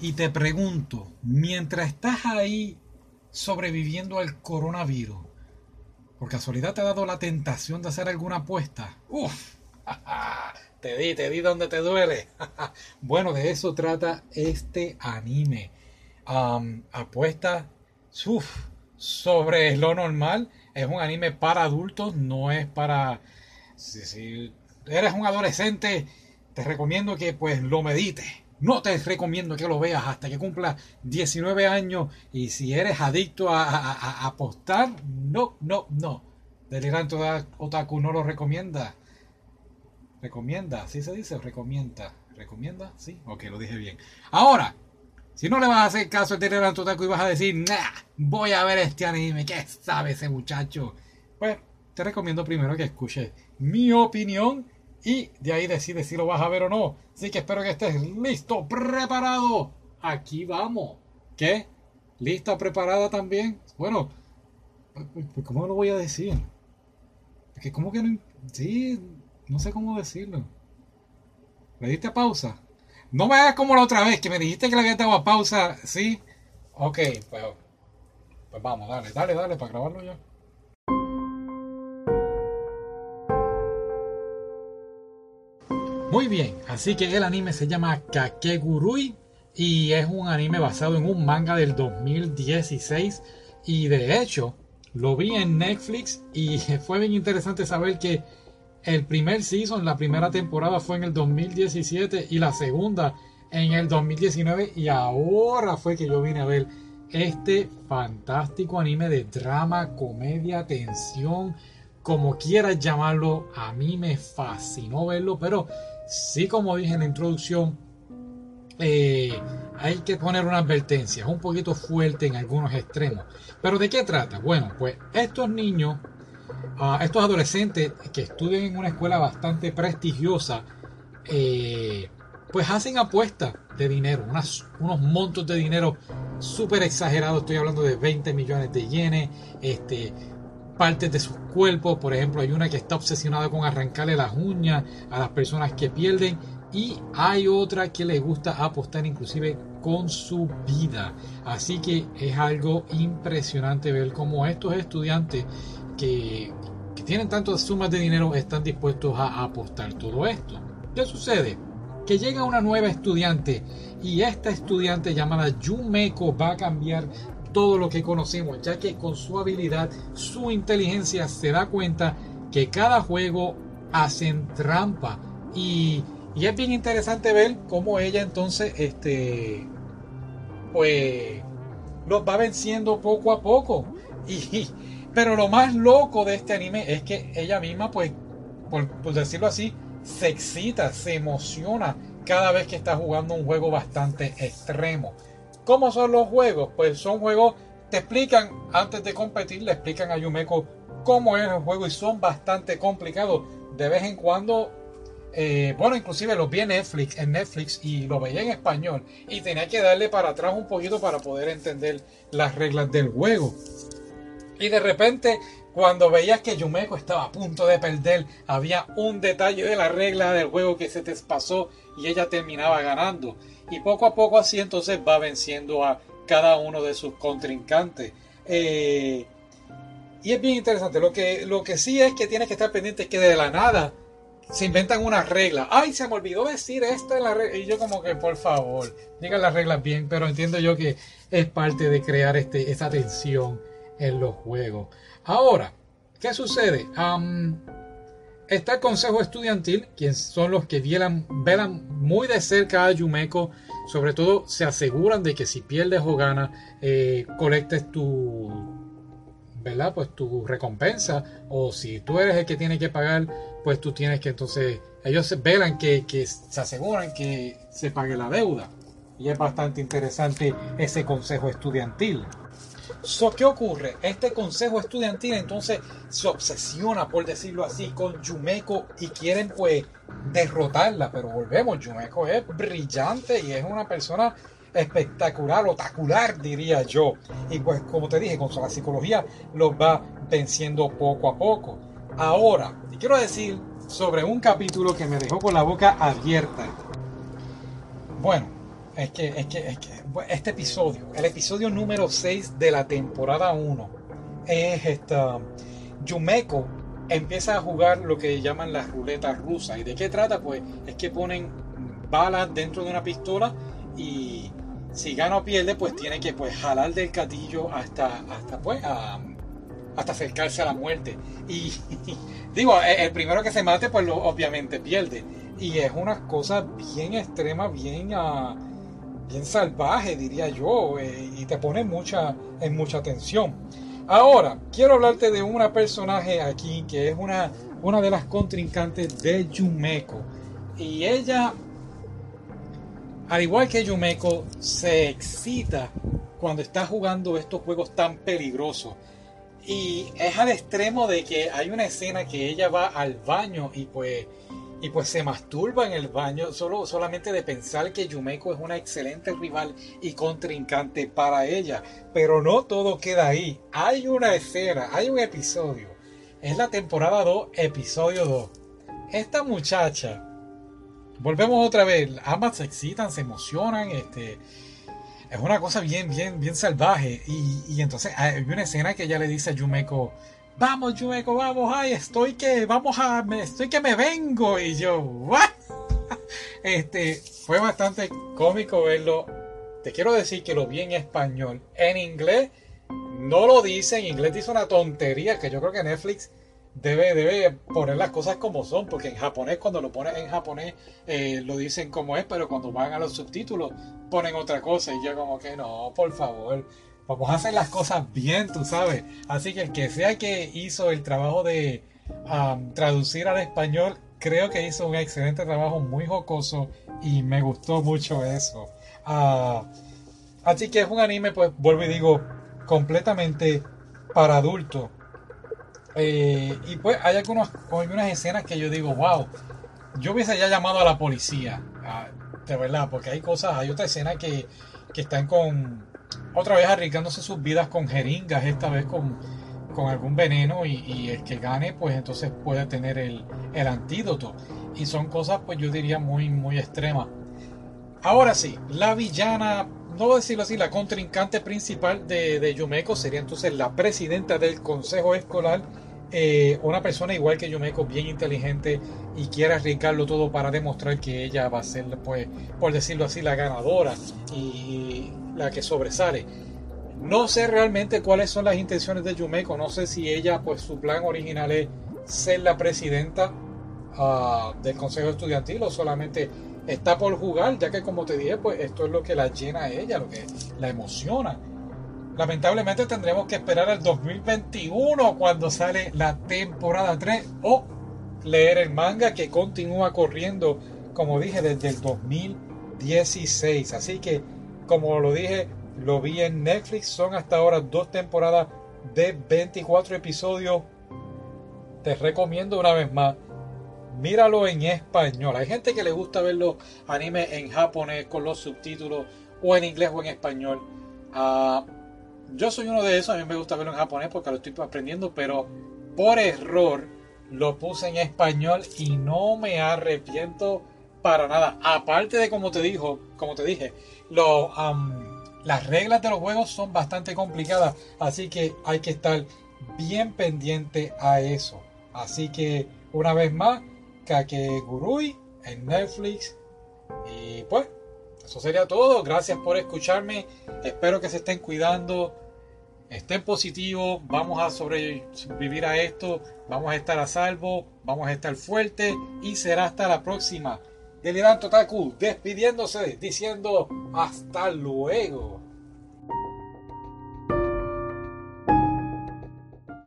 Y te pregunto, mientras estás ahí sobreviviendo al coronavirus, ¿por casualidad te ha dado la tentación de hacer alguna apuesta? Uf, te di, te di donde te duele. bueno, de eso trata este anime. apuesta sobre lo normal. Es un anime para adultos, no es para... Si, eres un adolescente, te recomiendo que pues lo medites. No te recomiendo que lo veas hasta que cumpla 19 años. Y si eres adicto a, apostar, no, no, no. Delirante Otaku no lo recomienda. Recomienda, ¿sí se dice? Recomienda. ¿Recomienda? Sí, ok, lo dije bien. Ahora, si no le vas a hacer caso al Delirante Otaku y vas a decir, nah, voy a ver este anime, ¿qué sabe ese muchacho? Pues te recomiendo primero que escuches mi opinión y de ahí decides si lo vas a ver o no. Así que espero que estés listo, preparado. Aquí vamos. ¿Qué? ¿Lista, preparada también? Bueno, ¿cómo lo voy a decir? Porque como que no... Sí, no sé cómo decirlo. ¿Le diste pausa? No me hagas como la otra vez, que me dijiste que le había dado a pausa, ¿sí? Ok, pues, pues vamos, dale, dale, dale, para grabarlo ya. Muy bien, así que el anime se llama Kakegurui y es un anime basado en un manga del 2016 y de hecho lo vi en Netflix y fue bien interesante saber que el primer season, la primera temporada fue en el 2017 y la segunda en el 2019 y ahora fue que yo vine a ver este fantástico anime de drama, comedia, tensión, como quieras llamarlo, a mí me fascinó verlo, pero sí como dije en la introducción, eh, hay que poner una advertencia, es un poquito fuerte en algunos extremos. Pero ¿de qué trata? Bueno, pues estos niños, ah, estos adolescentes que estudian en una escuela bastante prestigiosa, eh, pues hacen apuestas de dinero, unos montos de dinero súper exagerados, estoy hablando de 20 millones de yenes, este, partes de sus cuerpos. Por ejemplo, hay una que está obsesionada con arrancarle las uñas a las personas que pierden. Y hay otra que le gusta apostar inclusive con su vida. Así que es algo impresionante ver cómo estos estudiantes que, que tienen tantas sumas de dinero están dispuestos a apostar todo esto. ¿Qué sucede? Que llega una nueva estudiante y esta estudiante llamada Yumeko va a cambiar todo lo que conocemos, ya que con su habilidad, su inteligencia se da cuenta que cada juego hacen trampa. Y, es bien interesante ver cómo ella entonces este pues los va venciendo poco a poco. Y pero lo más loco de este anime es que ella misma pues por, por decirlo así se excita se emociona cada vez que está jugando un juego bastante extremo ¿Cómo son los juegos? Pues son juegos, te explican, antes de competir, le explican a Yumeko cómo es el juego y son bastante complicados. De vez en cuando, eh, bueno, inclusive los vi en Netflix, en Netflix y lo veía en español y tenía que darle para atrás un poquito para poder entender las reglas del juego. Y de repente, cuando veías que Yumeko estaba a punto de perder, había un detalle de la regla del juego que se te pasó y ella terminaba ganando y poco a poco así entonces va venciendo a cada uno de sus contrincantes. Eh, y es bien interesante. Lo que, lo que sí es que tienes que estar pendiente es que de la nada se inventan una regla. Ay, se me olvidó decir esta la regla. Y yo como que, por favor, digan las reglas bien, pero entiendo yo que es parte de crear este, esa tensión en los juegos. Ahora, ¿qué sucede? Está el consejo estudiantil, quienes son los que velan, muy de cerca a Yumeko. Sobre todo se aseguran de que si pierdes o ganas, eh, colectes tu, ¿verdad? Pues tu recompensa. O si tú eres el que tiene que pagar, pues tú tienes que entonces, ellos velan que, que se aseguran que se pague la deuda. Y es bastante interesante ese consejo estudiantil. ¿Qué ocurre? Este consejo estudiantil entonces se obsesiona, por decirlo así, con Yumeko y quieren pues derrotarla, pero volvemos, Yumeko es brillante y es una persona espectacular, otacular diría yo. Y pues como te dije, con la psicología los va venciendo poco a poco. Ahora, te quiero decir sobre un capítulo que me dejó con la boca abierta. Bueno, es que, es que, es que este episodio, el episodio número 6 de la temporada 1, es esta. Yumeko empieza a jugar lo que llaman las ruletas rusas. ¿Y de qué trata? Pues es que ponen balas dentro de una pistola y si gana o pierde, pues tiene que pues jalar del gatillo hasta, hasta pues hasta acercarse a la muerte. Y, digo, el primero que se mate, pues lo, obviamente pierde. Y es una cosa bien extrema, bien, uh, bien salvaje, diría yo, eh, y te pone mucha, en mucha tensión. Ahora, quiero hablarte de una personaje aquí que es una, una de las contrincantes de Yumeko. Y ella, al igual que Yumeko, se excita cuando está jugando estos juegos tan peligrosos. Y es al extremo de que hay una escena que ella va al baño y pues y pues se masturba en el baño solo, solamente de pensar que Yumeko es una excelente rival y contrincante para ella. Pero no todo queda ahí. Hay una escena, hay un episodio. Es la temporada 2, episodio 2. Esta muchacha, volvemos otra vez, ambas se excitan, se emocionan, este, es una cosa bien, bien, bien salvaje. Y, y entonces hay una escena que ella le dice a Yumeko, vamos Yumeko, vamos, ay, estoy que, vamos a, me, estoy que me vengo. Y yo, ¿what? Este, fue bastante cómico verlo. Te quiero decir que lo vi en español. En inglés no lo dice, en inglés dice una tontería que yo creo que Netflix debe, debe poner las cosas como son, porque en japonés cuando lo pones en japonés eh, lo dicen como es, pero cuando van a los subtítulos ponen otra cosa y yo como que no, por favor, Vamos a hacer las cosas bien, tú sabes. Así que el que sea que hizo el trabajo de traducir al español, creo que hizo un excelente trabajo, muy jocoso y me gustó mucho eso. Ah, así que es un anime, pues vuelvo y digo, completamente para adultos. Eh, y pues hay algunas, algunas escenas que yo digo, wow, yo hubiese ya llamado a la policía, ah, de verdad, porque hay cosas, hay otra escena que, que están con otra vez arriesgándose sus vidas con jeringas, esta vez con, con algún veneno y, el que gane pues entonces puede tener el, el, antídoto. Y son cosas pues yo diría muy, muy extremas. Ahora sí, la villana, no voy a decirlo así, la contrincante principal de, de Yumeko sería entonces la presidenta del consejo escolar. Eh, una persona igual que Yumeko, bien inteligente y quiere arriesgarlo todo para demostrar que ella va a ser, pues, por decirlo así, la ganadora. Y la que sobresale. No sé realmente cuáles son las intenciones de Yumeko, no sé si ella, pues su plan original es ser la presidenta ah, del Consejo Estudiantil o solamente está por jugar, ya que como te dije, pues esto es lo que la llena a ella, lo que la emociona. Lamentablemente tendremos que esperar al 2021 cuando sale la temporada 3 o leer el manga que continúa corriendo, como dije, desde el 2016. Así que como lo dije, lo vi en Netflix. Son hasta ahora dos temporadas de 24 episodios. Te recomiendo una vez más. Míralo en español. Hay gente que le gusta ver los animes en japonés con los subtítulos o en inglés o en español. Ah, yo soy uno de esos. A mí me gusta verlo en japonés porque lo estoy aprendiendo. Pero por error lo puse en español y no me arrepiento para nada. Aparte de como te dijo, como te dije, las reglas de los juegos son bastante complicadas, así que hay que estar bien pendiente a eso. Así que una vez más, Kakegurui en Netflix. Y pues, eso sería todo. Gracias por escucharme. Espero que se estén cuidando. Estén positivos. Vamos a sobrevivir a esto. Vamos a estar a salvo. Vamos a estar fuertes. Y será hasta la próxima. Deliranto Taku despidiéndose, diciendo hasta luego.